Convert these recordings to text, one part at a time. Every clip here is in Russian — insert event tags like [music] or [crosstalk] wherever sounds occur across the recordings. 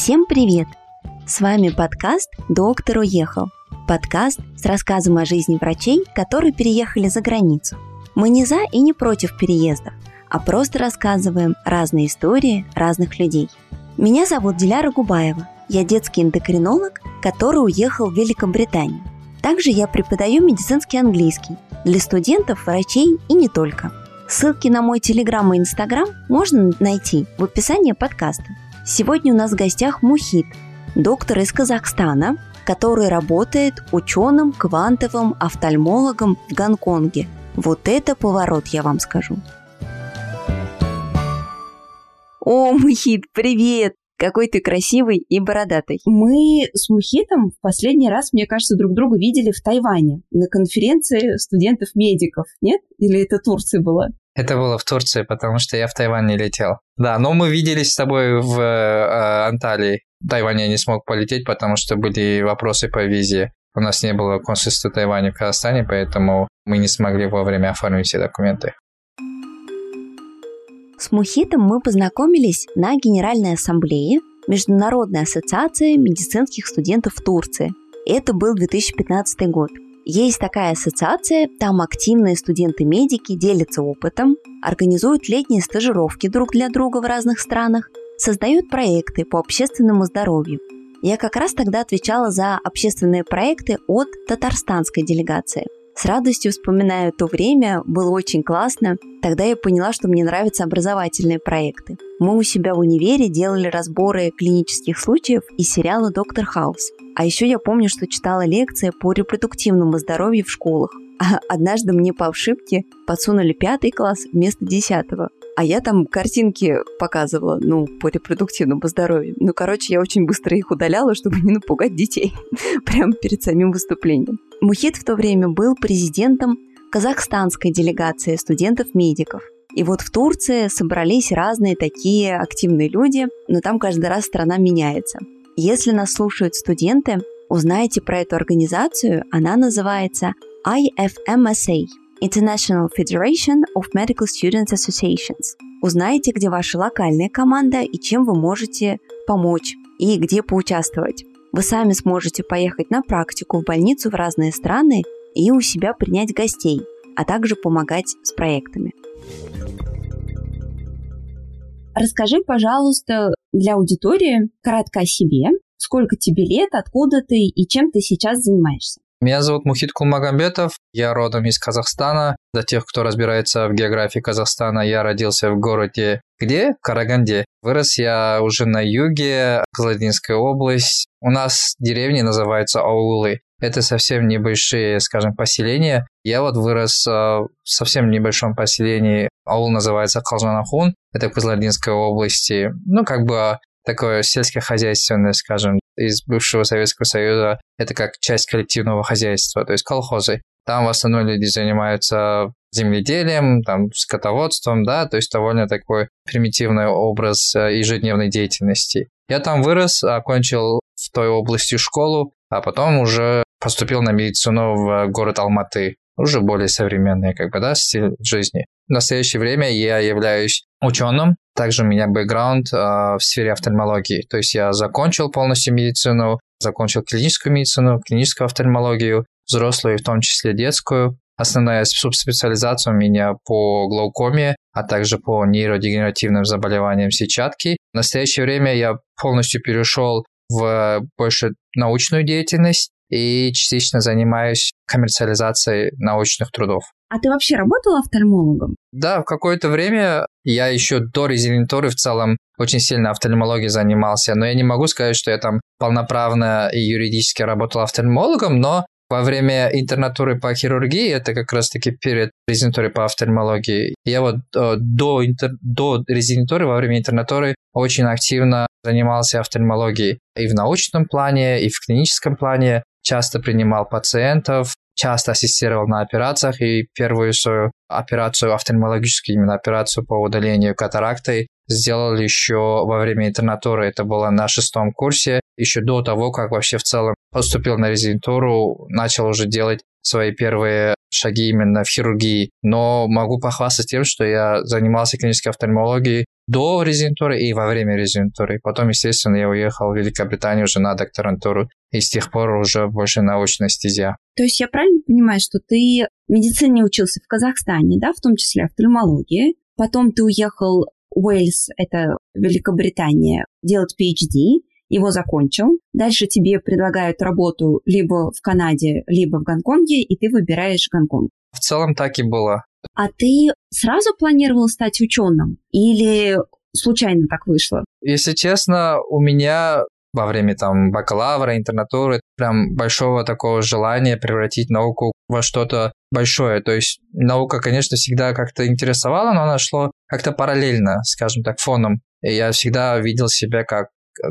Всем привет! С вами подкаст «Доктор уехал». Подкаст с рассказом о жизни врачей, которые переехали за границу. Мы не за и не против переездов, а просто рассказываем разные истории разных людей. Меня зовут Диляра Губаева. Я детский эндокринолог, который уехал в Великобританию. Также я преподаю медицинский английский для студентов, врачей и не только. Ссылки на мой телеграм и инстаграм можно найти в описании подкаста. Сегодня у нас в гостях Мухит, доктор из Казахстана, который работает ученым, квантовым офтальмологом в Гонконге. Вот это поворот, я вам скажу. О, Мухит, привет! Какой ты красивый и бородатый. Мы с Мухитом в последний раз, мне кажется, друг друга видели в Тайване на конференции студентов-медиков, нет? Или это Турция была? Это было в Турции, потому что я в Тайвань не летел. Да, но мы виделись с тобой в э, Анталии. В Тайвань я не смог полететь, потому что были вопросы по визе. У нас не было консульства Тайваня в Казахстане, поэтому мы не смогли вовремя оформить все документы. С Мухитом мы познакомились на Генеральной Ассамблее Международной Ассоциации медицинских студентов Турции. Это был 2015 год – есть такая ассоциация, там активные студенты-медики делятся опытом, организуют летние стажировки друг для друга в разных странах, создают проекты по общественному здоровью. Я как раз тогда отвечала за общественные проекты от татарстанской делегации. С радостью вспоминаю то время, было очень классно. Тогда я поняла, что мне нравятся образовательные проекты. Мы у себя в универе делали разборы клинических случаев и сериала «Доктор Хаус». А еще я помню, что читала лекции по репродуктивному здоровью в школах. А однажды мне по ошибке подсунули пятый класс вместо десятого. А я там картинки показывала, ну, по репродуктивному здоровью. Ну, короче, я очень быстро их удаляла, чтобы не напугать детей. [laughs] Прямо перед самим выступлением. Мухит в то время был президентом казахстанской делегации студентов-медиков. И вот в Турции собрались разные такие активные люди, но там каждый раз страна меняется. Если нас слушают студенты, узнайте про эту организацию. Она называется IFMSA – International Federation of Medical Students Associations. Узнайте, где ваша локальная команда и чем вы можете помочь и где поучаствовать. Вы сами сможете поехать на практику в больницу в разные страны и у себя принять гостей, а также помогать с проектами. Расскажи, пожалуйста, для аудитории кратко о себе. Сколько тебе лет, откуда ты и чем ты сейчас занимаешься? Меня зовут Мухит Кулмагамбетов, я родом из Казахстана. Для тех, кто разбирается в географии Казахстана, я родился в городе где? Караганде. Вырос я уже на юге, Кызылординская область. У нас деревни называются аулы. Это совсем небольшие, скажем, поселения. Я вот вырос в совсем небольшом поселении. Аул называется Калжанахун. Это в Кызылординской области. Ну, как бы такое сельскохозяйственное, скажем, из бывшего Советского Союза. Это как часть коллективного хозяйства, то есть колхозы. Там в основном люди занимаются земледелием, там, скотоводством, да, то есть довольно такой примитивный образ э, ежедневной деятельности. Я там вырос, окончил в той области школу, а потом уже поступил на медицину в город Алматы. Уже более современный, как бы, да, стиль жизни. В настоящее время я являюсь ученым, также у меня бэкграунд э, в сфере офтальмологии. То есть я закончил полностью медицину, закончил клиническую медицину, клиническую офтальмологию, взрослую, в том числе детскую. Основная субспециализация у меня по глаукоме, а также по нейродегенеративным заболеваниям сетчатки. В настоящее время я полностью перешел в больше научную деятельность и частично занимаюсь коммерциализацией научных трудов. А ты вообще работал офтальмологом? Да, в какое-то время я еще до резидентуры в целом очень сильно офтальмологией занимался, но я не могу сказать, что я там полноправно и юридически работал офтальмологом, но во время интернатуры по хирургии, это как раз-таки перед резидентурой по офтальмологии, я вот э, до, интер... до резидентуры, во время интернатуры очень активно занимался офтальмологией и в научном плане, и в клиническом плане, часто принимал пациентов, часто ассистировал на операциях и первую свою операцию, офтальмологическую именно операцию по удалению катаракты сделал еще во время интернатуры. Это было на шестом курсе, еще до того, как вообще в целом поступил на резидентуру, начал уже делать свои первые шаги именно в хирургии. Но могу похвастаться тем, что я занимался клинической офтальмологией до резидентуры и во время резидентуры. Потом, естественно, я уехал в Великобританию уже на докторантуру, и с тех пор уже больше научная стезя. То есть я правильно понимаю, что ты медицине учился в Казахстане, да, в том числе офтальмологии, потом ты уехал в Уэльс, это Великобритания, делать PhD, его закончил. Дальше тебе предлагают работу либо в Канаде, либо в Гонконге, и ты выбираешь Гонконг. В целом так и было. А ты сразу планировал стать ученым? Или случайно так вышло? Если честно, у меня во время там бакалавра, интернатуры, прям большого такого желания превратить науку во что-то большое. То есть наука, конечно, всегда как-то интересовала, но она шла как-то параллельно, скажем так, фоном. И я всегда видел себя как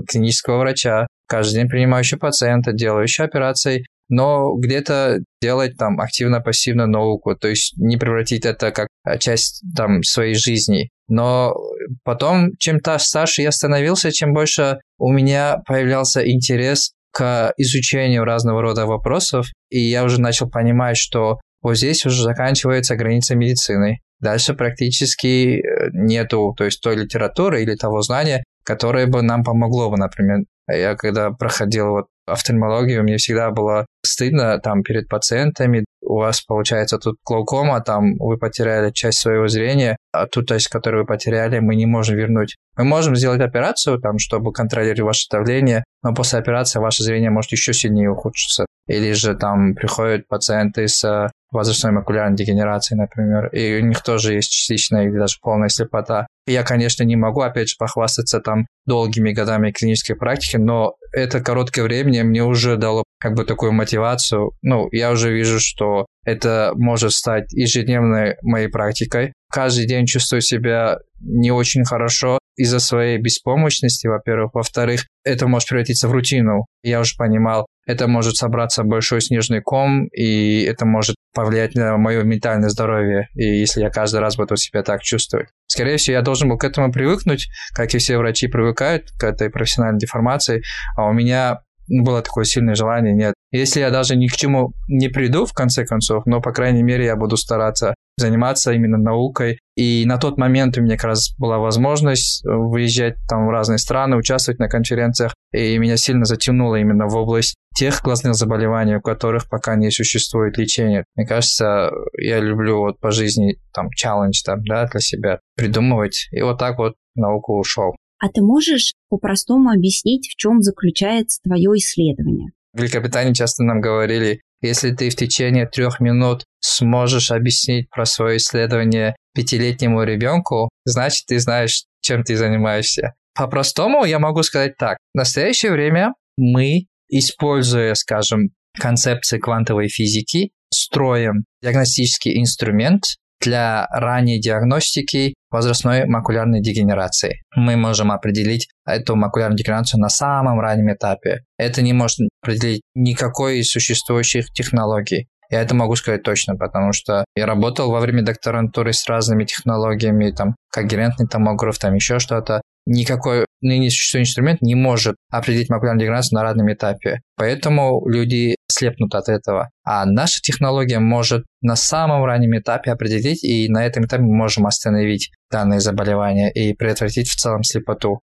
клинического врача, каждый день принимающий пациента, делающий операции, но где-то делать там активно-пассивно науку, то есть не превратить это как часть там своей жизни. Но потом, чем то старше я становился, чем больше у меня появлялся интерес к изучению разного рода вопросов, и я уже начал понимать, что вот здесь уже заканчивается граница медицины. Дальше практически э, нету, то есть той литературы или того знания, которое бы нам помогло бы, например. Я когда проходил вот офтальмологию, мне всегда было стыдно там перед пациентами. У вас, получается, тут глаукома, там вы потеряли часть своего зрения, а ту часть, которую вы потеряли, мы не можем вернуть. Мы можем сделать операцию, там, чтобы контролировать ваше давление, но после операции ваше зрение может еще сильнее ухудшиться. Или же там приходят пациенты с возрастной макулярной дегенерацией, например, и у них тоже есть частичная или даже полная слепота. И я, конечно, не могу, опять же, похвастаться там долгими годами клинической практики, но это короткое время мне уже дало как бы такую мотивацию. Ну, я уже вижу, что это может стать ежедневной моей практикой. Каждый день чувствую себя не очень хорошо из-за своей беспомощности, во-первых. Во-вторых, это может превратиться в рутину. Я уже понимал, это может собраться большой снежный ком, и это может повлиять на мое ментальное здоровье, и если я каждый раз буду себя так чувствовать. Скорее всего, я должен был к этому привыкнуть, как и все врачи привыкают к этой профессиональной деформации, а у меня было такое сильное желание, нет. Если я даже ни к чему не приду, в конце концов, но, по крайней мере, я буду стараться заниматься именно наукой. И на тот момент у меня как раз была возможность выезжать там в разные страны, участвовать на конференциях, и меня сильно затянуло именно в область тех глазных заболеваний, у которых пока не существует лечения. Мне кажется, я люблю вот по жизни там челлендж там, да, для себя придумывать. И вот так вот науку ушел. А ты можешь по-простому объяснить, в чем заключается твое исследование? Великобритании часто нам говорили, если ты в течение трех минут сможешь объяснить про свое исследование пятилетнему ребенку, значит, ты знаешь, чем ты занимаешься. По-простому я могу сказать так. В настоящее время мы, используя, скажем, концепции квантовой физики, строим диагностический инструмент, для ранней диагностики возрастной макулярной дегенерации. Мы можем определить эту макулярную дегенерацию на самом раннем этапе. Это не может определить никакой из существующих технологий. Я это могу сказать точно, потому что я работал во время докторантуры с разными технологиями, там, когерентный томограф, там еще что-то никакой ныне существующий инструмент не может определить макулярную дегенерацию на раннем этапе. Поэтому люди слепнут от этого. А наша технология может на самом раннем этапе определить, и на этом этапе мы можем остановить данное заболевание и предотвратить в целом слепоту.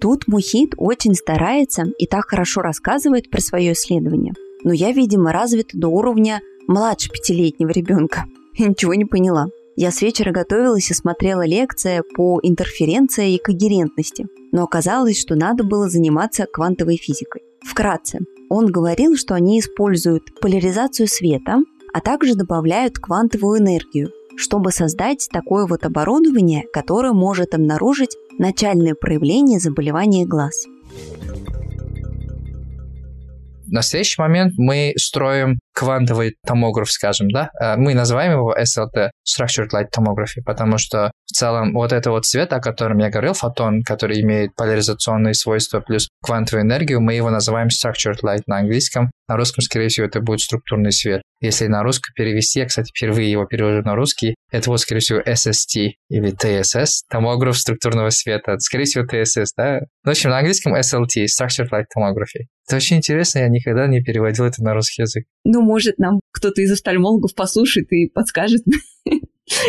Тут Мухит очень старается и так хорошо рассказывает про свое исследование. Но я, видимо, развит до уровня младше пятилетнего ребенка. [laughs] Ничего не поняла. Я с вечера готовилась и смотрела лекции по интерференции и когерентности, но оказалось, что надо было заниматься квантовой физикой. Вкратце, он говорил, что они используют поляризацию света, а также добавляют квантовую энергию, чтобы создать такое вот оборудование, которое может обнаружить начальные проявления заболевания глаз. В настоящий момент мы строим квантовый томограф, скажем, да, э, мы называем его SLT, Structured Light Tomography, потому что в целом вот это вот цвет, о котором я говорил, фотон, который имеет поляризационные свойства плюс квантовую энергию, мы его называем Structured Light на английском. На русском, скорее всего, это будет структурный свет. Если на русский перевести, я, кстати, впервые его перевожу на русский, это вот, скорее всего, SST или TSS, томограф структурного света. Скорее всего, TSS, да? В общем, на английском SLT, Structured Light Tomography. Это очень интересно, я никогда не переводил это на русский язык. Ну, может, нам кто-то из офтальмологов послушает и подскажет. [laughs]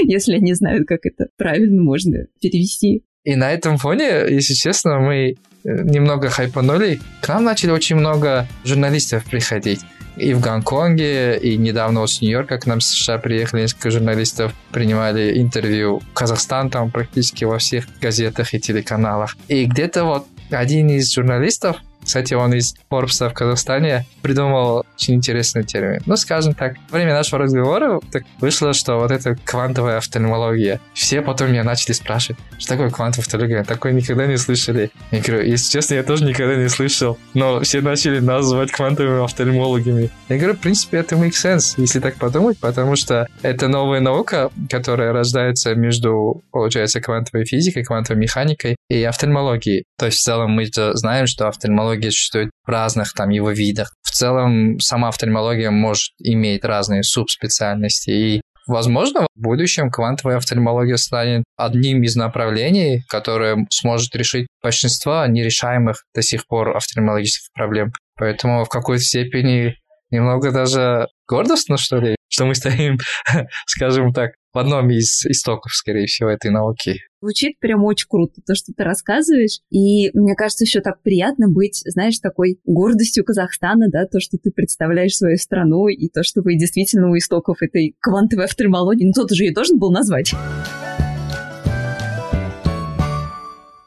если они знают, как это правильно можно перевести. И на этом фоне, если честно, мы э, немного хайпанули. К нам начали очень много журналистов приходить. И в Гонконге, и недавно вот с Нью-Йорка к нам с США приехали несколько журналистов, принимали интервью. Казахстан там практически во всех газетах и телеканалах. И где-то вот один из журналистов кстати, он из Forbes в Казахстане придумал очень интересный термин. Ну, скажем так, во время нашего разговора так вышло, что вот это квантовая офтальмология. Все потом меня начали спрашивать, что такое квантовая офтальмология? Такое никогда не слышали. Я говорю, если честно, я тоже никогда не слышал. Но все начали нас звать квантовыми офтальмологами. Я говорю, в принципе, это makes sense, если так подумать, потому что это новая наука, которая рождается между, получается, квантовой физикой, квантовой механикой и офтальмологией. То есть в целом мы знаем, что офтальмология офтальмология существует в разных там его видах. В целом сама офтальмология может иметь разные субспециальности. И Возможно, в будущем квантовая офтальмология станет одним из направлений, которое сможет решить большинство нерешаемых до сих пор офтальмологических проблем. Поэтому в какой-то степени немного даже гордостно, что ли, что мы стоим, [laughs] скажем так, в одном из истоков, скорее всего, этой науки. Звучит прям очень круто, то, что ты рассказываешь. И мне кажется, еще так приятно быть, знаешь, такой гордостью Казахстана, да, то, что ты представляешь свою страну, и то, что вы действительно у истоков этой квантовой офтальмологии. Ну, кто-то же ее должен был назвать.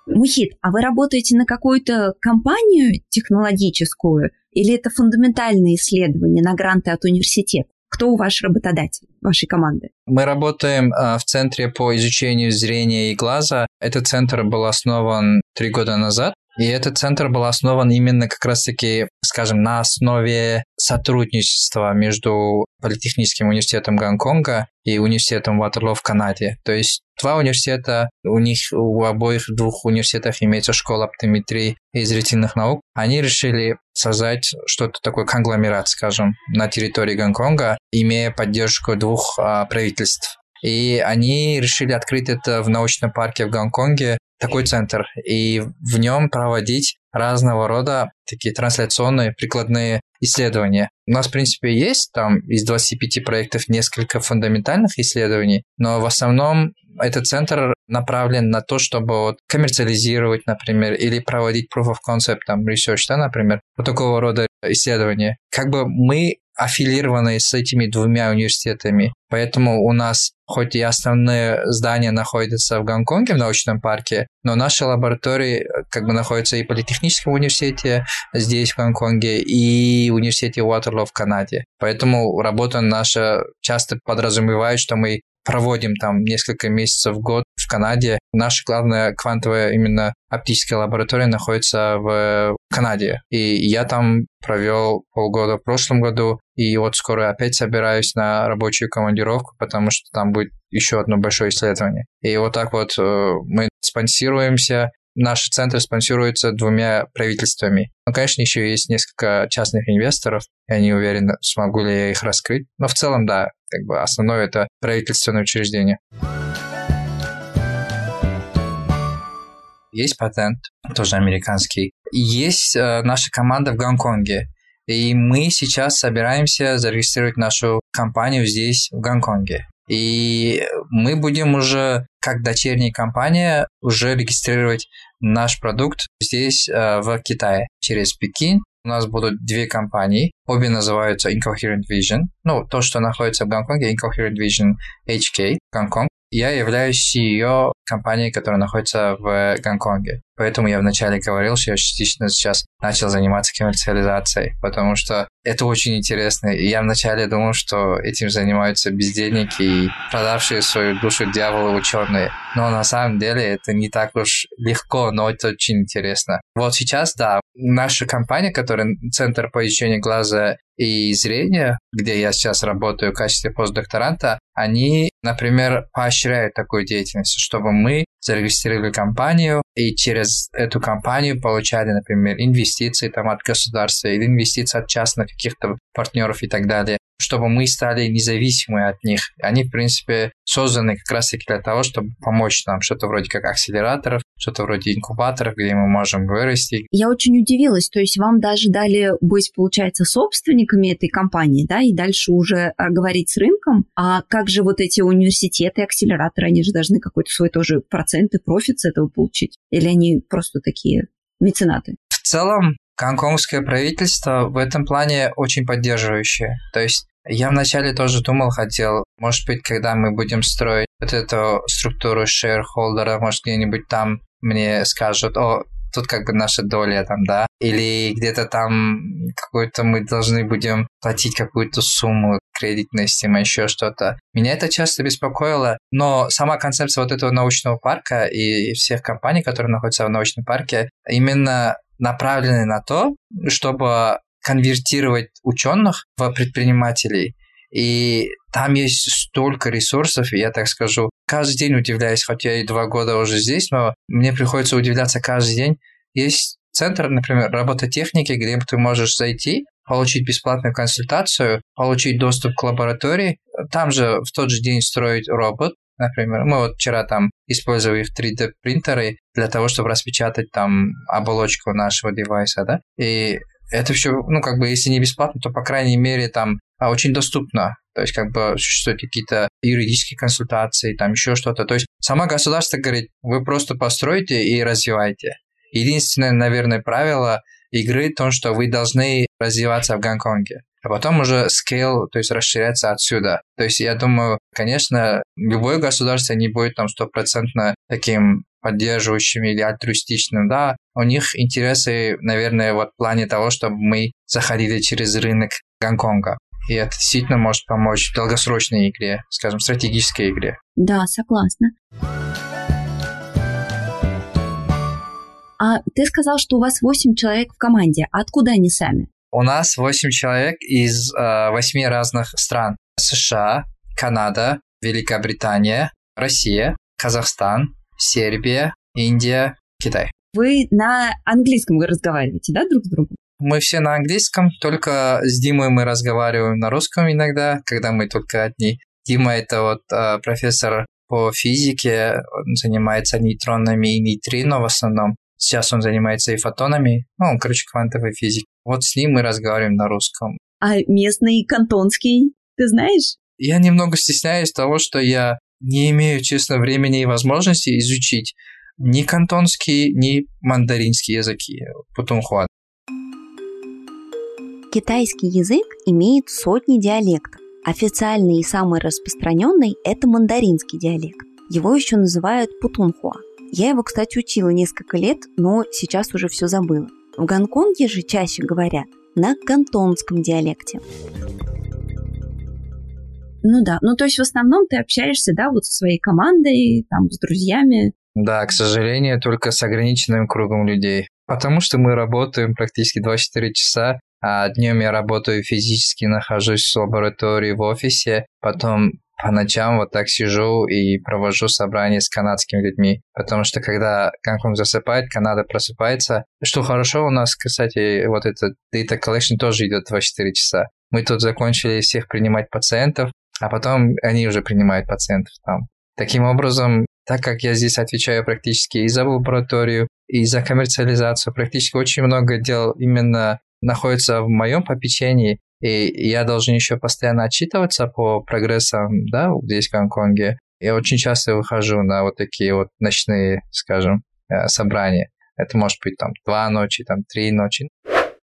Мухит, а вы работаете на какую-то компанию технологическую или это фундаментальные исследования на гранты от университета? Кто ваш работодатель вашей команды? Мы работаем а, в Центре по изучению зрения и глаза. Этот центр был основан три года назад. И этот центр был основан именно как раз-таки, скажем, на основе сотрудничества между Политехническим университетом Гонконга и университетом Ватерлоо в Канаде. То есть два университета, у них у обоих двух университетов имеется школа оптометрии и зрительных наук. Они решили создать что-то такое конгломерат, скажем, на территории Гонконга, имея поддержку двух а, правительств. И они решили открыть это в научном парке в Гонконге, такой центр, и в нем проводить разного рода такие трансляционные прикладные исследования. У нас, в принципе, есть там из 25 проектов несколько фундаментальных исследований, но в основном этот центр направлен на то, чтобы вот коммерциализировать, например, или проводить proof of concept, там, research, да, например, вот такого рода исследования. Как бы мы аффилированы с этими двумя университетами. Поэтому у нас хоть и основные здания находятся в Гонконге, в научном парке, но наши лаборатории как бы находятся и в Политехническом университете здесь, в Гонконге, и в университете Уотерлоо в Канаде. Поэтому работа наша часто подразумевает, что мы проводим там несколько месяцев в год в Канаде. Наша главная квантовая именно оптическая лаборатория находится в Канаде. И я там провел полгода в прошлом году, и вот скоро опять собираюсь на рабочую командировку, потому что там будет еще одно большое исследование. И вот так вот э, мы спонсируемся, наш центр спонсируется двумя правительствами. Ну, конечно, еще есть несколько частных инвесторов. Я не уверен, смогу ли я их раскрыть. Но в целом, да, как бы основное это правительственное учреждение. Есть патент, тоже американский. Есть э, наша команда в Гонконге. И мы сейчас собираемся зарегистрировать нашу компанию здесь, в Гонконге. И мы будем уже, как дочерняя компания, уже регистрировать наш продукт здесь, э, в Китае, через Пекин. У нас будут две компании, обе называются Incoherent Vision. Ну, то, что находится в Гонконге, Incoherent Vision HK, Гонконг. Я являюсь CEO компании, которая находится в Гонконге. Поэтому я вначале говорил, что я частично сейчас начал заниматься коммерциализацией, потому что это очень интересно. И я вначале думал, что этим занимаются бездельники и продавшие свою душу дьяволу ученые. Но на самом деле это не так уж легко, но это очень интересно. Вот сейчас, да, наша компания, которая Центр по изучению глаза и зрения, где я сейчас работаю в качестве постдокторанта, они, например, поощряют такую деятельность, чтобы мы зарегистрировали компанию и через эту компанию получали, например, инвестиции там от государства или инвестиции от частных каких-то партнеров и так далее, чтобы мы стали независимы от них. Они, в принципе, созданы как раз-таки для того, чтобы помочь нам, что-то вроде как акселераторов, что-то вроде инкубаторов, где мы можем вырасти. Я очень удивилась, то есть вам даже дали быть, получается, собственниками этой компании, да, и дальше уже а, говорить с рынком, а как же вот эти университеты, акселераторы, они же должны какой-то свой тоже процент и профит с этого получить? Или они просто такие меценаты? В целом, гонконгское правительство в этом плане очень поддерживающее. То есть я вначале тоже думал, хотел, может быть, когда мы будем строить вот эту структуру шерхолдера, может, где-нибудь там мне скажут, о, тут как бы наша доля там, да, или где-то там какой-то мы должны будем платить какую-то сумму кредитной системы, еще что-то. Меня это часто беспокоило, но сама концепция вот этого научного парка и всех компаний, которые находятся в научном парке, именно направлены на то, чтобы конвертировать ученых в предпринимателей. И там есть столько ресурсов, я так скажу, каждый день удивляюсь, хотя я и два года уже здесь, но мне приходится удивляться каждый день. Есть центр, например, робототехники, где ты можешь зайти, получить бесплатную консультацию, получить доступ к лаборатории, там же в тот же день строить робот, например. Мы вот вчера там использовали 3D принтеры для того, чтобы распечатать там оболочку нашего девайса, да, и это все, ну, как бы, если не бесплатно, то, по крайней мере, там а, очень доступно. То есть, как бы, существуют какие-то юридические консультации, там еще что-то. То есть, сама государство говорит, вы просто постройте и развивайте. Единственное, наверное, правило игры в том, что вы должны развиваться в Гонконге. А потом уже scale, то есть расширяться отсюда. То есть я думаю, конечно, любое государство не будет там стопроцентно таким поддерживающим или альтруистичным, да, у них интересы, наверное, вот в плане того, чтобы мы заходили через рынок Гонконга. И это действительно может помочь в долгосрочной игре, скажем, стратегической игре. Да, согласна. А ты сказал, что у вас 8 человек в команде. Откуда они сами? У нас 8 человек из э, 8 разных стран. США, Канада, Великобритания, Россия, Казахстан, Сербия, Индия, Китай. Вы на английском разговариваете, да, друг с другом? Мы все на английском, только с Димой мы разговариваем на русском иногда, когда мы только одни. Дима это вот э, профессор по физике, он занимается нейтронами и нейтрино в основном. Сейчас он занимается и фотонами, ну, он, короче, квантовый физик. Вот с ним мы разговариваем на русском. А местный кантонский ты знаешь? Я немного стесняюсь того, что я не имею, честно, времени и возможности изучить ни кантонский, ни мандаринский языки, путунхуа. Китайский язык имеет сотни диалектов. Официальный и самый распространенный – это мандаринский диалект. Его еще называют путунхуа. Я его, кстати, учила несколько лет, но сейчас уже все забыла. В Гонконге же чаще говорят на кантонском диалекте. Ну да, ну то есть в основном ты общаешься, да, вот со своей командой, там, с друзьями. Да, к сожалению, только с ограниченным кругом людей. Потому что мы работаем практически 24 часа, а днем я работаю физически, нахожусь в лаборатории, в офисе, потом по ночам вот так сижу и провожу собрания с канадскими людьми. Потому что когда Гонконг засыпает, Канада просыпается. Что хорошо у нас, кстати, вот этот data collection тоже идет 24 часа. Мы тут закончили всех принимать пациентов, а потом они уже принимают пациентов там. Таким образом, так как я здесь отвечаю практически и за лабораторию, и за коммерциализацию, практически очень много дел именно находится в моем попечении, и я должен еще постоянно отчитываться по прогрессам, да, здесь в Гонконге. Я очень часто выхожу на вот такие вот ночные, скажем, э, собрания. Это может быть там два ночи, там три ночи.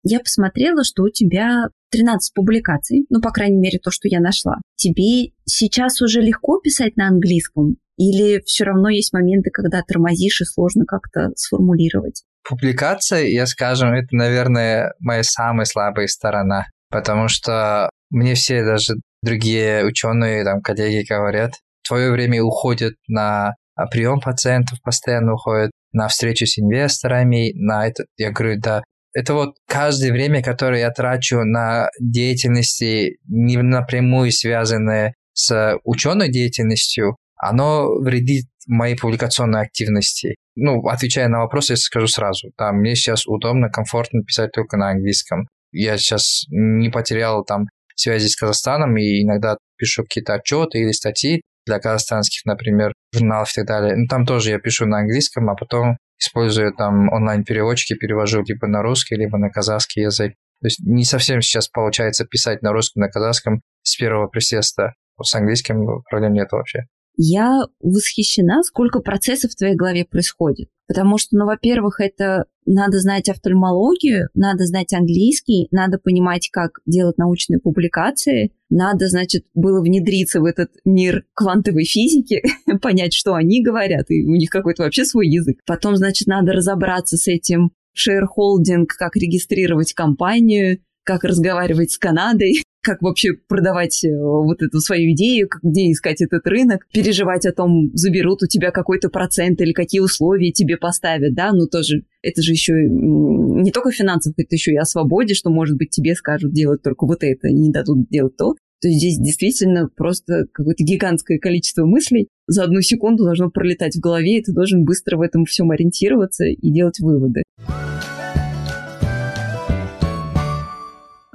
Я посмотрела, что у тебя 13 публикаций, ну, по крайней мере, то, что я нашла. Тебе сейчас уже легко писать на английском? Или все равно есть моменты, когда тормозишь и сложно как-то сформулировать? Публикация, я скажем, это, наверное, моя самая слабая сторона, потому что мне все даже другие ученые, там, коллеги говорят, твое время уходит на прием пациентов, постоянно уходит на встречу с инвесторами, на это. Я говорю, да, это вот каждое время, которое я трачу на деятельности, не напрямую связанные с ученой деятельностью, оно вредит моей публикационной активности. Ну, отвечая на вопросы, я скажу сразу. Да, мне сейчас удобно, комфортно писать только на английском. Я сейчас не потерял там связи с Казахстаном и иногда пишу какие-то отчеты или статьи для казахстанских, например, журналов и так далее. Ну, там тоже я пишу на английском, а потом использую там онлайн-переводчики, перевожу либо на русский, либо на казахский язык. То есть не совсем сейчас получается писать на русском, на казахском с первого присеста. С английским проблем нет вообще. Я восхищена, сколько процессов в твоей голове происходит. Потому что, ну, во-первых, это надо знать офтальмологию, надо знать английский, надо понимать, как делать научные публикации, надо, значит, было внедриться в этот мир квантовой физики, [laughs] понять, что они говорят, и у них какой-то вообще свой язык. Потом, значит, надо разобраться с этим шейрхолдинг, как регистрировать компанию, как разговаривать с Канадой, как вообще продавать э, вот эту свою идею, где искать этот рынок, переживать о том, заберут у тебя какой-то процент или какие условия тебе поставят, да, ну тоже, это же еще не только финансов, это еще и о свободе, что, может быть, тебе скажут делать только вот это, не дадут делать то. То есть здесь действительно просто какое-то гигантское количество мыслей за одну секунду должно пролетать в голове, и ты должен быстро в этом всем ориентироваться и делать выводы.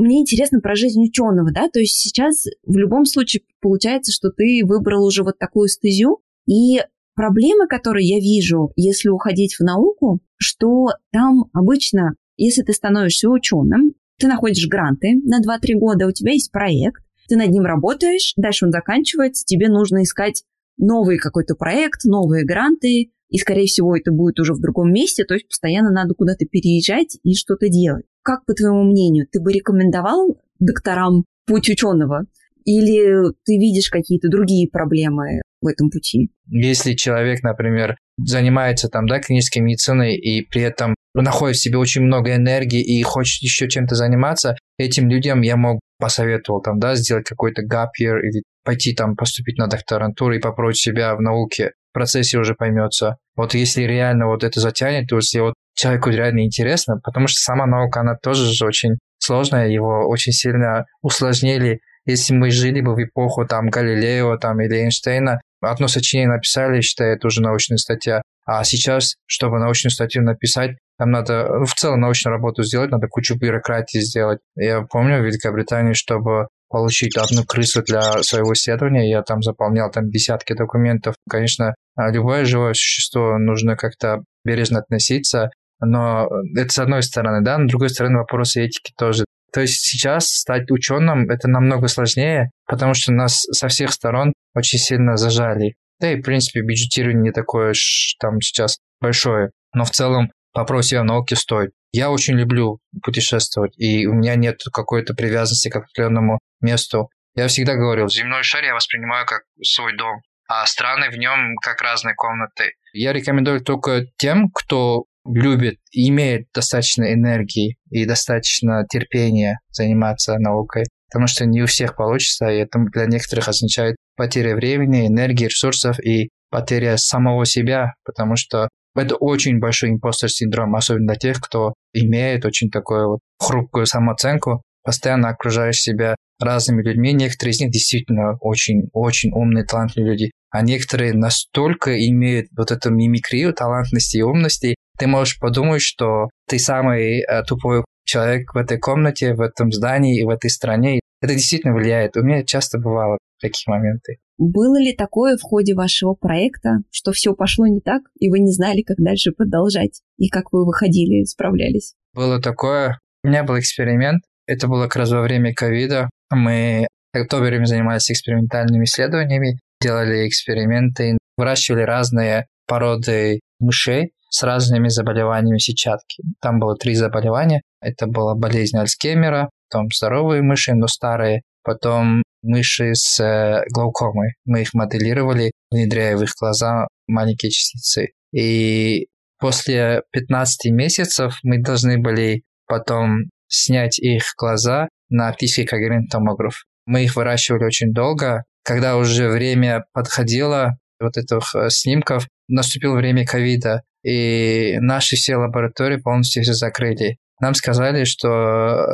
Мне интересно про жизнь ученого, да, то есть сейчас в любом случае получается, что ты выбрал уже вот такую стезю, и проблемы, которые я вижу, если уходить в науку, что там обычно, если ты становишься ученым, ты находишь гранты на 2-3 года, у тебя есть проект, ты над ним работаешь, дальше он заканчивается, тебе нужно искать новый какой-то проект, новые гранты, и, скорее всего, это будет уже в другом месте, то есть постоянно надо куда-то переезжать и что-то делать. Как, по твоему мнению, ты бы рекомендовал докторам путь ученого? Или ты видишь какие-то другие проблемы в этом пути? Если человек, например, занимается там, да, клинической медициной и при этом находит в себе очень много энергии и хочет еще чем-то заниматься, этим людям я мог посоветовал там, да, сделать какой-то year или пойти там поступить на докторантуру и попробовать себя в науке процессе уже поймется. Вот если реально вот это затянет, то если вот человеку реально интересно, потому что сама наука, она тоже же очень сложная, его очень сильно усложнили. Если мы жили бы в эпоху там Галилео там, или Эйнштейна, одно сочинение написали, считаю, это уже научная статья. А сейчас, чтобы научную статью написать, там надо ну, в целом научную работу сделать, надо кучу бюрократии сделать. Я помню в Великобритании, чтобы получить одну крысу для своего исследования. Я там заполнял там десятки документов. Конечно, любое живое существо нужно как-то бережно относиться, но это с одной стороны, да, с другой стороны вопросы этики тоже. То есть сейчас стать ученым это намного сложнее, потому что нас со всех сторон очень сильно зажали. Да и, в принципе, бюджетирование не такое уж там сейчас большое. Но в целом вопрос о науке стоит. Я очень люблю путешествовать, и у меня нет какой-то привязанности к определенному месту. Я всегда говорил, земной шар я воспринимаю как свой дом, а страны в нем как разные комнаты. Я рекомендую только тем, кто любит и имеет достаточно энергии и достаточно терпения заниматься наукой. Потому что не у всех получится, и это для некоторых означает потеря времени, энергии, ресурсов и потеря самого себя, потому что это очень большой импостер синдром, особенно для тех, кто имеет очень такую вот хрупкую самооценку, постоянно окружаешь себя разными людьми. Некоторые из них действительно очень-очень умные, талантливые люди, а некоторые настолько имеют вот эту мимикрию, талантности и умности, ты можешь подумать, что ты самый э, тупой человек в этой комнате, в этом здании и в этой стране. Это действительно влияет. У меня часто бывало такие моменты. Было ли такое в ходе вашего проекта, что все пошло не так, и вы не знали, как дальше продолжать, и как вы выходили, справлялись? Было такое. У меня был эксперимент. Это было как раз во время ковида. Мы время занимались экспериментальными исследованиями, делали эксперименты, выращивали разные породы мышей с разными заболеваниями сетчатки. Там было три заболевания. Это была болезнь Альцгеймера, потом здоровые мыши, но старые, потом мыши с э, глаукомой. Мы их моделировали, внедряя в их глаза маленькие частицы. И после 15 месяцев мы должны были потом снять их глаза на оптический когерентный томограф. Мы их выращивали очень долго. Когда уже время подходило вот этих э, снимков, наступило время ковида, и наши все лаборатории полностью все закрыли. Нам сказали, что э,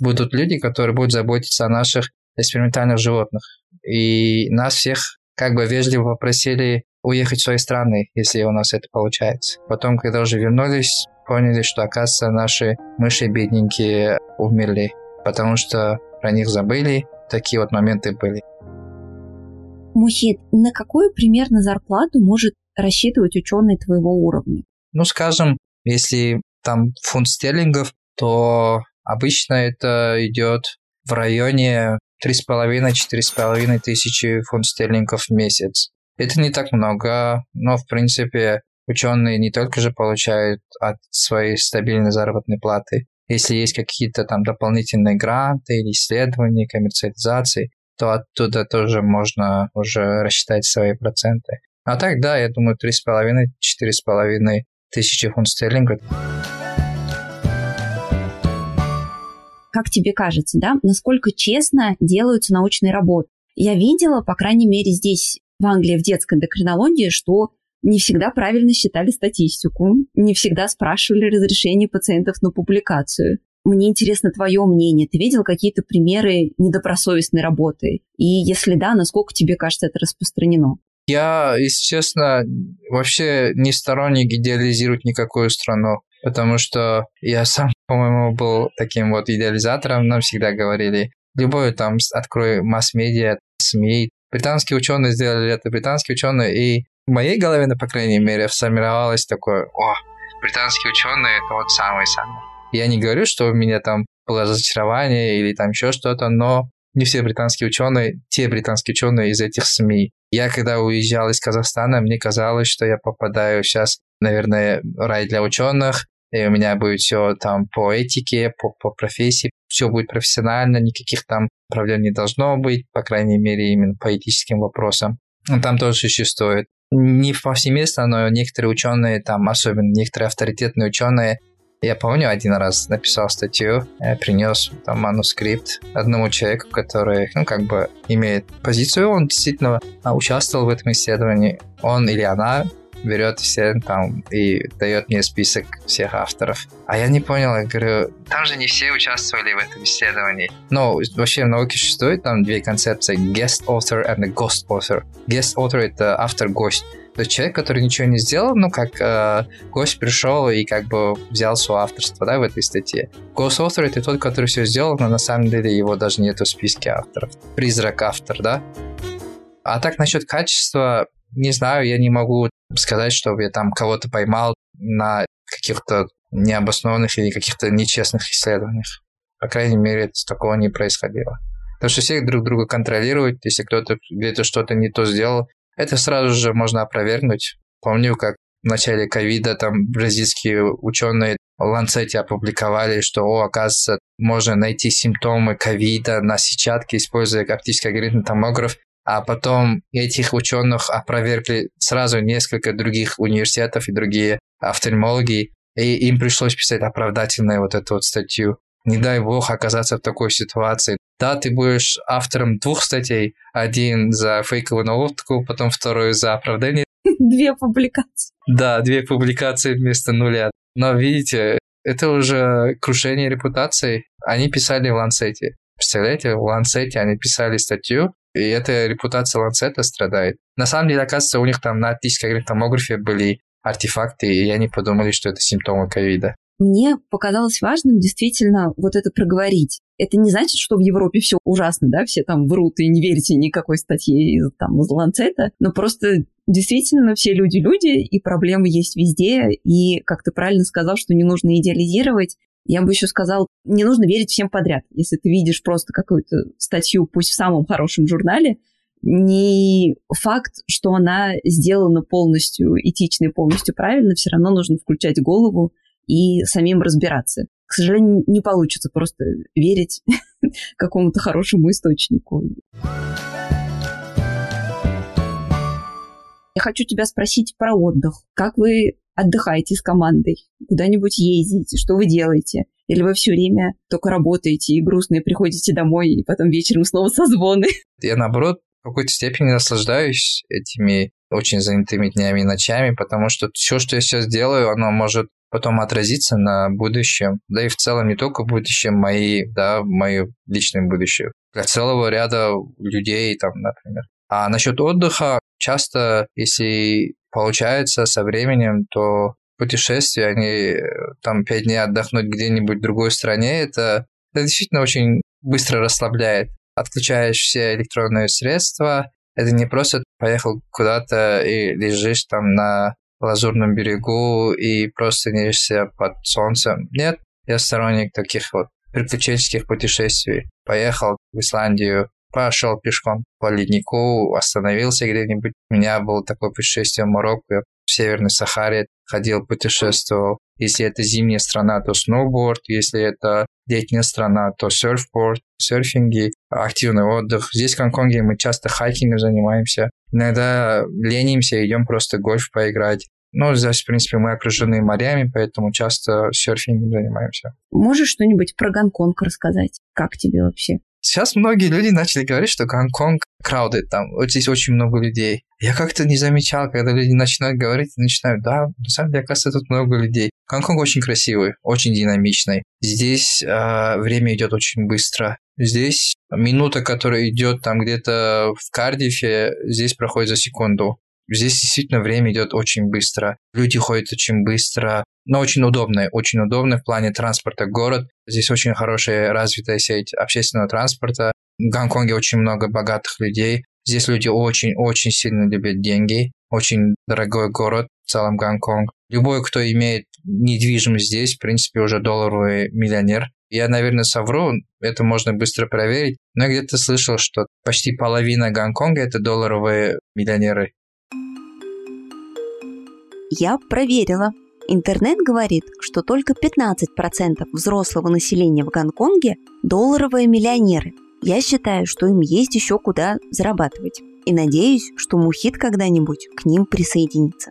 будут люди, которые будут заботиться о наших экспериментальных животных. И нас всех как бы вежливо попросили уехать в свои страны, если у нас это получается. Потом, когда уже вернулись, поняли, что, оказывается, наши мыши бедненькие умерли, потому что про них забыли. Такие вот моменты были. Мухит, на какую примерно зарплату может рассчитывать ученый твоего уровня? Ну, скажем, если там фунт стерлингов, то обычно это идет в районе 3,5-4,5 тысячи фунт стерлингов в месяц. Это не так много, но, в принципе, ученые не только же получают от своей стабильной заработной платы. Если есть какие-то там дополнительные гранты или исследования, коммерциализации, то оттуда тоже можно уже рассчитать свои проценты. А так, да, я думаю, 3,5-4,5 тысячи фунт стерлингов. Как тебе кажется, да, насколько честно делаются научные работы? Я видела, по крайней мере, здесь, в Англии, в детской эндокринологии, что не всегда правильно считали статистику, не всегда спрашивали разрешение пациентов на публикацию. Мне интересно твое мнение. Ты видел какие-то примеры недобросовестной работы? И если да, насколько тебе кажется это распространено? Я, если честно, вообще не сторонник идеализировать никакую страну, потому что я сам, [laughs] по-моему, был таким вот идеализатором. Нам всегда говорили, любой там, открой масс-медиа, СМИ. Британские ученые сделали это, британские ученые, и в моей голове, ну, по крайней мере, сформировалось такое, о, британские ученые это вот самые-самые. Я не говорю, что у меня там было разочарование или там еще что-то, но не все британские ученые, те британские ученые из этих СМИ. Я когда уезжал из Казахстана, мне казалось, что я попадаю сейчас, наверное, в рай для ученых, и у меня будет все там по этике, по, по профессии, все будет профессионально, никаких там проблем не должно быть, по крайней мере, именно по этическим вопросам. Там тоже существует не повсеместно, но некоторые ученые, там, особенно некоторые авторитетные ученые, я помню, один раз написал статью, э, принес там манускрипт одному человеку, который, ну, как бы имеет позицию, он действительно участвовал в этом исследовании. Он или она берет все там и дает мне список всех авторов. А я не понял, я говорю, там же не все участвовали в этом исследовании. Но вообще в науке существует там две концепции guest author and ghost author. Guest author это автор-гость. То есть человек, который ничего не сделал, ну, как э, гость пришел и как бы взял свое авторство, да, в этой статье. Author — это тот, который все сделал, но на самом деле его даже нету в списке авторов. Призрак автор, да? А так насчет качества, не знаю, я не могу сказать, что я там кого-то поймал на каких-то необоснованных или каких-то нечестных исследованиях. По крайней мере, такого не происходило. Потому что все друг друга контролируют, если кто-то где-то что-то не то сделал, это сразу же можно опровергнуть. Помню, как в начале ковида там бразильские ученые в Ланцете опубликовали, что, о, оказывается, можно найти симптомы ковида на сетчатке, используя оптический алгоритм томограф, а потом этих ученых опровергли сразу несколько других университетов и другие офтальмологи, и им пришлось писать оправдательную вот эту вот статью. Не дай бог оказаться в такой ситуации. Да, ты будешь автором двух статей. Один за фейковую наводку, потом второй за оправдание. [laughs] Две публикации. Да, две публикации вместо нуля. Но видите, это уже крушение репутации. Они писали в Ланцете. Представляете, в Ланцете они писали статью, и эта репутация Ланцета страдает. На самом деле, оказывается, у них там на оптической томографии были артефакты, и они подумали, что это симптомы ковида. Мне показалось важным действительно вот это проговорить. Это не значит, что в Европе все ужасно, да, все там врут и не верите никакой статье из, там, из Ланцета, но просто действительно все люди люди, и проблемы есть везде, и, как ты правильно сказал, что не нужно идеализировать, я бы еще сказал, не нужно верить всем подряд. Если ты видишь просто какую-то статью, пусть в самом хорошем журнале, не факт, что она сделана полностью этично и полностью правильно, все равно нужно включать голову и самим разбираться. К сожалению, не получится просто верить [laughs] какому-то хорошему источнику. Я хочу тебя спросить про отдых. Как вы отдыхаете с командой, куда-нибудь ездите, что вы делаете? Или вы все время только работаете и грустные приходите домой, и потом вечером снова созвоны? [laughs] Я, наоборот, в какой-то степени наслаждаюсь этими очень занятыми днями и ночами, потому что все, что я сейчас делаю, оно может потом отразиться на будущем, да и в целом не только будущем, мои, да, мое личное будущее, для целого ряда людей, там, например. А насчет отдыха, часто, если получается со временем, то путешествия, они там пять дней отдохнуть где-нибудь в другой стране, это, это действительно очень быстро расслабляет. Отключаешь все электронные средства, Это не просто поехал куда-то и лежишь там на лазурном берегу и просто нежься под солнцем. Нет, я сторонник таких вот приключенческих путешествий. Поехал в Исландию, пошел пешком по леднику, остановился где-нибудь. У меня было такое путешествие в Марокко, в Северной Сахаре ходил, путешествовал. Если это зимняя страна, то сноуборд. Если это летняя страна, то серфборд, серфинги, активный отдых. Здесь в Гонконге мы часто хайкингом занимаемся. Иногда ленимся, идем просто гольф поиграть. Ну, здесь, в принципе, мы окружены морями, поэтому часто серфингом занимаемся. Можешь что-нибудь про Гонконг рассказать? Как тебе вообще? Сейчас многие люди начали говорить, что Гонконг crowded, там вот здесь очень много людей. Я как-то не замечал, когда люди начинают говорить, начинают, да, на самом деле, оказывается, тут много людей. Гонконг очень красивый, очень динамичный. Здесь э, время идет очень быстро. Здесь минута, которая идет там где-то в Кардифе, здесь проходит за секунду. Здесь действительно время идет очень быстро. Люди ходят очень быстро, но очень удобно. Очень удобно в плане транспорта город. Здесь очень хорошая развитая сеть общественного транспорта. В Гонконге очень много богатых людей. Здесь люди очень-очень сильно любят деньги. Очень дорогой город в целом Гонконг. Любой, кто имеет недвижимость здесь, в принципе, уже долларовый миллионер. Я, наверное, совру, это можно быстро проверить, но я где-то слышал, что почти половина Гонконга – это долларовые миллионеры. Я проверила. Интернет говорит, что только 15% взрослого населения в Гонконге – долларовые миллионеры. Я считаю, что им есть еще куда зарабатывать. И надеюсь, что Мухит когда-нибудь к ним присоединится.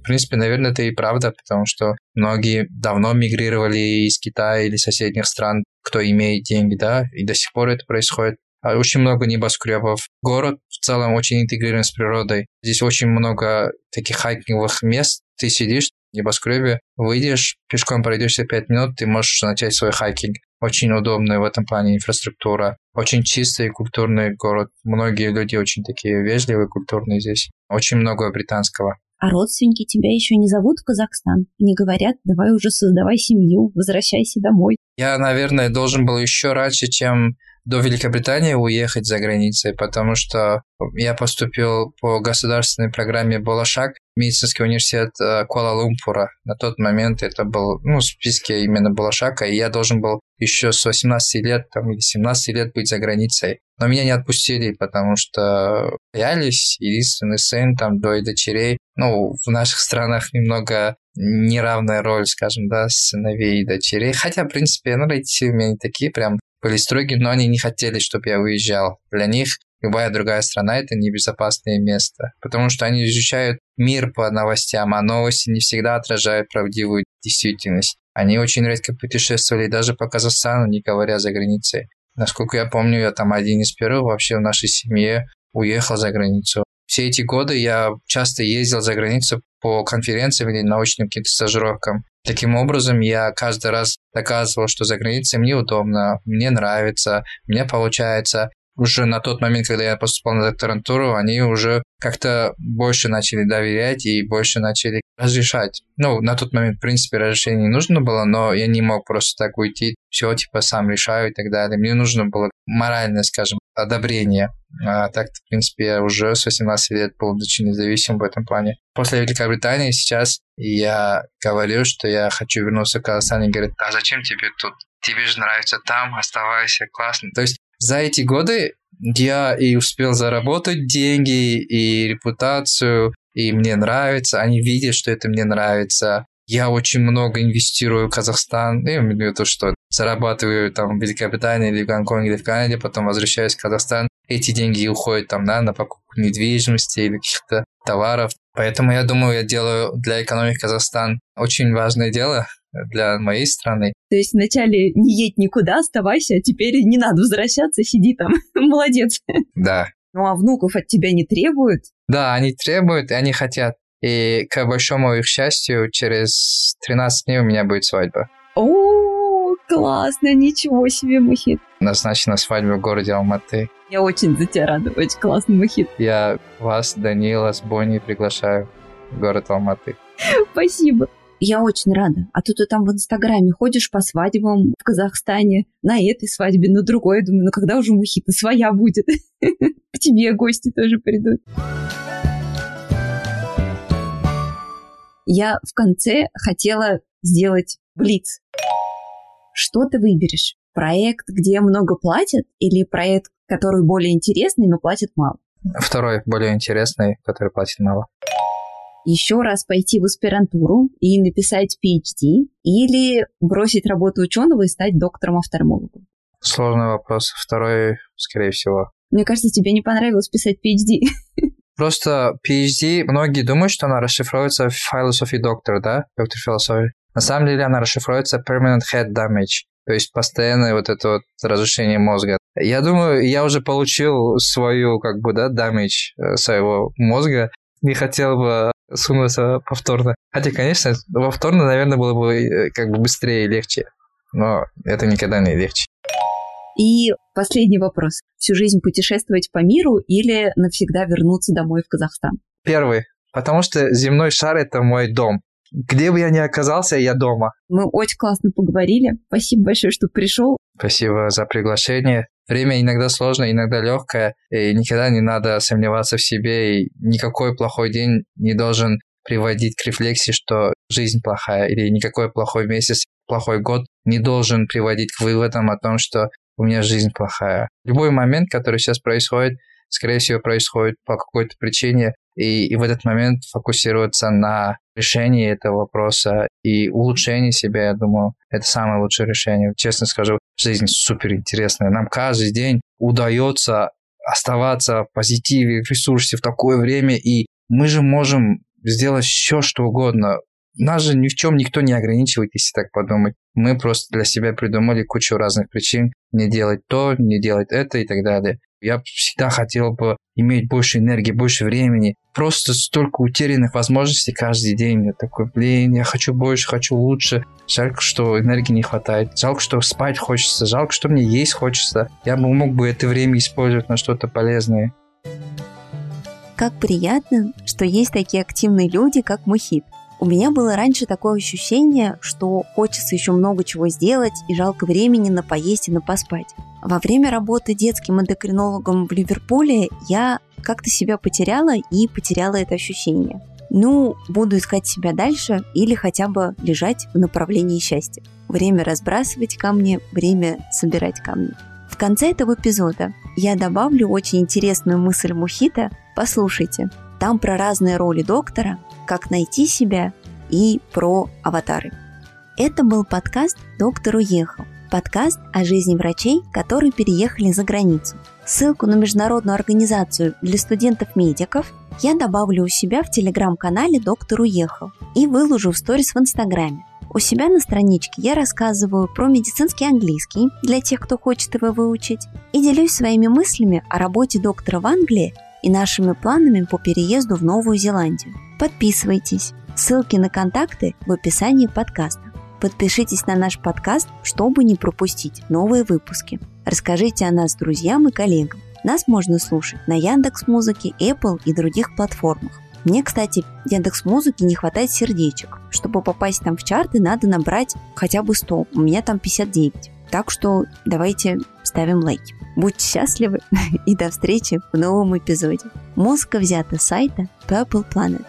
В принципе, наверное, это и правда, потому что многие давно мигрировали из Китая или соседних стран, кто имеет деньги, да, и до сих пор это происходит. А очень много небоскребов. Город в целом очень интегрирован с природой. Здесь очень много таких хайкинговых мест. Ты сидишь в небоскребе, выйдешь, пешком пройдешься 5 минут, ты можешь начать свой хайкинг. Очень удобная в этом плане инфраструктура. Очень чистый и культурный город. Многие люди очень такие вежливые, культурные здесь. Очень много британского. А родственники тебя еще не зовут в Казахстан? Не говорят, давай уже создавай семью, возвращайся домой. Я, наверное, должен был еще раньше, чем до Великобритании уехать за границей, потому что я поступил по государственной программе «Болошак», медицинский университет э, Куала-Лумпура. На тот момент это был ну, в списке именно Болошака, и я должен был еще с 18 лет там, или 17 лет быть за границей. Но меня не отпустили, потому что боялись, единственный сын, там, двое дочерей. Ну, в наших странах немного неравная роль, скажем, да, сыновей и дочерей. Хотя, в принципе, ну, родители у меня не такие прям были строгие, но они не хотели, чтобы я уезжал. Для них любая другая страна – это небезопасное место, потому что они изучают мир по новостям, а новости не всегда отражают правдивую действительность. Они очень редко путешествовали даже по Казахстану, не говоря за границей. Насколько я помню, я там один из первых вообще в нашей семье уехал за границу. Все эти годы я часто ездил за границу по конференциям или научным каким-то стажировкам. Таким образом, я каждый раз доказывал, что за границей мне удобно, мне нравится, мне получается. Уже на тот момент, когда я поступал на докторантуру, они уже как-то больше начали доверять и больше начали разрешать. Ну, на тот момент, в принципе, разрешение не нужно было, но я не мог просто так уйти, все, типа, сам решаю и так далее. Мне нужно было моральное, скажем, одобрение. А так в принципе, я уже с 18 лет был очень независим в этом плане. После Великобритании сейчас я говорю, что я хочу вернуться в Казахстан, и говорят, а зачем тебе тут? Тебе же нравится там, оставайся, классно. То есть за эти годы я и успел заработать деньги, и репутацию, и мне нравится, они видят, что это мне нравится. Я очень много инвестирую в Казахстан, я имею в виду, что зарабатываю там в Великобритании или в Гонконге или в Канаде, потом возвращаюсь в Казахстан, эти деньги уходят там, да, на покупку недвижимости или каких-то товаров. Поэтому я думаю, я делаю для экономики Казахстан очень важное дело для моей страны. То есть вначале не едь никуда, оставайся, а теперь не надо возвращаться, сиди там. [laughs] Молодец. Да. Ну а внуков от тебя не требуют? Да, они требуют, и они хотят. И к большому их счастью, через 13 дней у меня будет свадьба. О, классно, ничего себе, Мухит. Назначена свадьба в городе Алматы. Я очень за тебя рада, очень классный Мухит. Я вас, Данила, с Бонни приглашаю в город Алматы. [laughs] Спасибо. Я очень рада. А то ты там в Инстаграме ходишь по свадьбам в Казахстане, на этой свадьбе, на другой. Думаю, ну когда уже мухита своя будет? [laughs] К тебе гости тоже придут. Я в конце хотела сделать блиц. Что ты выберешь? Проект, где много платят, или проект, который более интересный, но платит мало? Второй, более интересный, который платит мало еще раз пойти в аспирантуру и написать PhD или бросить работу ученого и стать доктором-офтальмологом? Сложный вопрос. Второй, скорее всего. Мне кажется, тебе не понравилось писать PhD. [laughs] Просто PhD, многие думают, что она расшифруется в Philosophy Doctor, да? Доктор философии. На самом деле она расшифруется Permanent Head Damage, то есть постоянное вот это вот разрушение мозга. Я думаю, я уже получил свою, как бы, да, damage э, своего мозга, не хотел бы сунуться повторно. Хотя, конечно, повторно, наверное, было бы э, как бы быстрее и легче. Но это никогда не легче. И последний вопрос. Всю жизнь путешествовать по миру или навсегда вернуться домой в Казахстан? Первый. Потому что земной шар – это мой дом. Где бы я ни оказался, я дома. Мы очень классно поговорили. Спасибо большое, что пришел. Спасибо за приглашение. Время иногда сложное, иногда легкое, и никогда не надо сомневаться в себе, и никакой плохой день не должен приводить к рефлексии, что жизнь плохая, или никакой плохой месяц, плохой год не должен приводить к выводам о том, что у меня жизнь плохая. Любой момент, который сейчас происходит, скорее всего, происходит по какой-то причине, и, и в этот момент фокусироваться на решении этого вопроса и улучшении себя, я думаю, это самое лучшее решение. Честно скажу, жизнь супер интересная. Нам каждый день удается оставаться в позитиве, в ресурсе в такое время, и мы же можем сделать все, что угодно. Нас же ни в чем никто не ограничивает, если так подумать. Мы просто для себя придумали кучу разных причин не делать то, не делать это и так далее. Я всегда хотел бы иметь больше энергии, больше времени. Просто столько утерянных возможностей каждый день. Я такой, блин, я хочу больше, хочу лучше. Жалко, что энергии не хватает. Жалко, что спать хочется. Жалко, что мне есть хочется. Я бы мог бы это время использовать на что-то полезное. Как приятно, что есть такие активные люди, как Мухит. У меня было раньше такое ощущение, что хочется еще много чего сделать и жалко времени на поесть и на поспать. Во время работы детским эндокринологом в Ливерпуле я как-то себя потеряла и потеряла это ощущение. Ну, буду искать себя дальше или хотя бы лежать в направлении счастья. Время разбрасывать камни, время собирать камни. В конце этого эпизода я добавлю очень интересную мысль Мухита. Послушайте, там про разные роли доктора, как найти себя и про аватары. Это был подкаст «Доктор уехал». Подкаст о жизни врачей, которые переехали за границу. Ссылку на международную организацию для студентов-медиков я добавлю у себя в телеграм-канале «Доктор уехал» и выложу в сторис в Инстаграме. У себя на страничке я рассказываю про медицинский английский для тех, кто хочет его выучить, и делюсь своими мыслями о работе доктора в Англии и нашими планами по переезду в Новую Зеландию. Подписывайтесь. Ссылки на контакты в описании подкаста. Подпишитесь на наш подкаст, чтобы не пропустить новые выпуски. Расскажите о нас друзьям и коллегам. Нас можно слушать на Яндекс Музыке, Apple и других платформах. Мне, кстати, Яндекс Музыки не хватает сердечек. Чтобы попасть там в чарты, надо набрать хотя бы 100. У меня там 59. Так что давайте ставим лайки. Будьте счастливы [laughs] и до встречи в новом эпизоде. Музыка взята с сайта Purple Planet.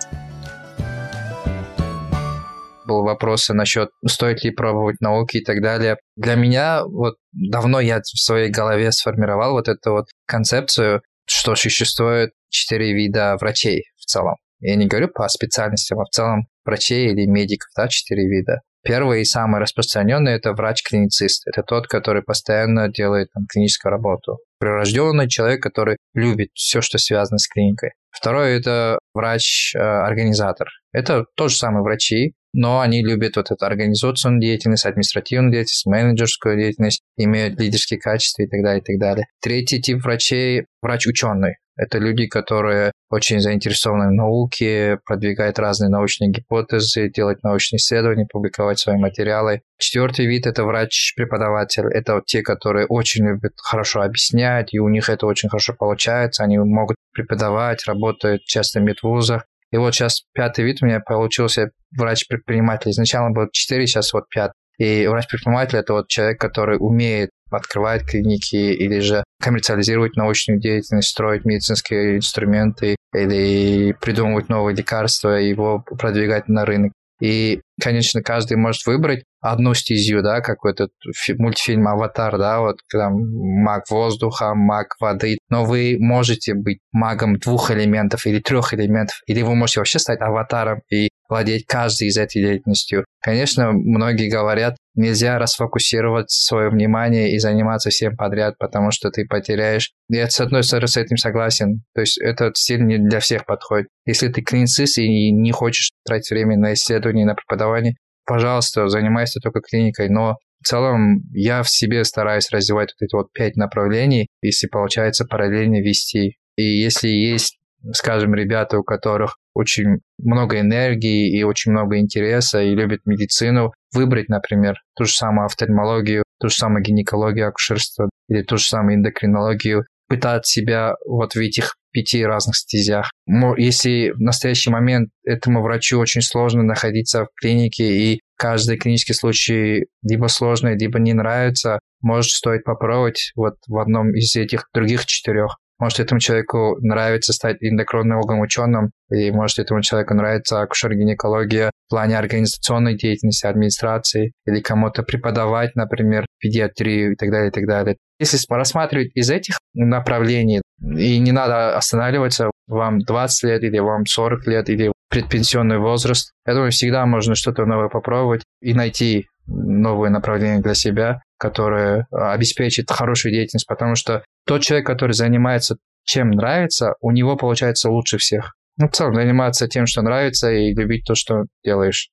Был вопросы насчет, стоит ли пробовать науки и так далее. Для меня вот давно я в своей голове сформировал вот эту вот концепцию, что существует четыре вида врачей в целом. Я не говорю по специальностям, а в целом врачей или медиков, да, четыре вида. Первый и самый распространенный – это врач-клиницист. Это тот, который постоянно делает там, клиническую работу. Прирожденный человек, который любит все, что связано с клиникой. Второй – это врач-организатор. Это тоже самые врачи, но они любят вот эту организационную деятельность, административную деятельность, менеджерскую деятельность, имеют лидерские качества и так далее, и так далее. Третий тип врачей – врач-ученый. Это люди, которые очень заинтересованы в науке, продвигают разные научные гипотезы, делают научные исследования, публиковать свои материалы. Четвертый вид – это врач-преподаватель. Это вот те, которые очень любят хорошо объяснять, и у них это очень хорошо получается. Они могут преподавать, работают часто в медвузах. И вот сейчас пятый вид у меня получился врач-предприниматель. Изначально был четыре, сейчас вот пятый. И врач-предприниматель – это вот человек, который умеет открывать клиники или же коммерциализировать научную деятельность, строить медицинские инструменты или придумывать новые лекарства и его продвигать на рынок. И, конечно, каждый может выбрать одну стезию, да, как этот мультфильм «Аватар», да, вот там маг воздуха, маг воды, но вы можете быть магом двух элементов или трех элементов, или вы можете вообще стать аватаром и владеть каждой из этой деятельностью. Конечно, многие говорят, нельзя расфокусировать свое внимание и заниматься всем подряд, потому что ты потеряешь. Я с одной стороны с этим согласен. То есть этот стиль не для всех подходит. Если ты клиницист и не хочешь тратить время на исследование, на преподавание, пожалуйста, занимайся только клиникой, но в целом я в себе стараюсь развивать вот эти вот пять направлений, если получается параллельно вести. И если есть, скажем, ребята, у которых очень много энергии и очень много интереса и любят медицину, выбрать, например, ту же самую офтальмологию, ту же самую гинекологию, акушерство или ту же самую эндокринологию, пытать себя вот в этих пяти разных стезях. Если в настоящий момент этому врачу очень сложно находиться в клинике и каждый клинический случай либо сложный, либо не нравится, может стоит попробовать вот в одном из этих других четырех. Может, этому человеку нравится стать эндокринологом ученым, и может, этому человеку нравится акушер-гинекология в плане организационной деятельности, администрации, или кому-то преподавать, например, педиатрию и так далее, и так далее. Если рассматривать из этих направлений, и не надо останавливаться, вам 20 лет или вам 40 лет или предпенсионный возраст, я думаю, всегда можно что-то новое попробовать и найти новое направление для себя, которое обеспечит хорошую деятельность, потому что тот человек, который занимается чем нравится, у него получается лучше всех. Ну, в целом, заниматься тем, что нравится, и любить то, что делаешь.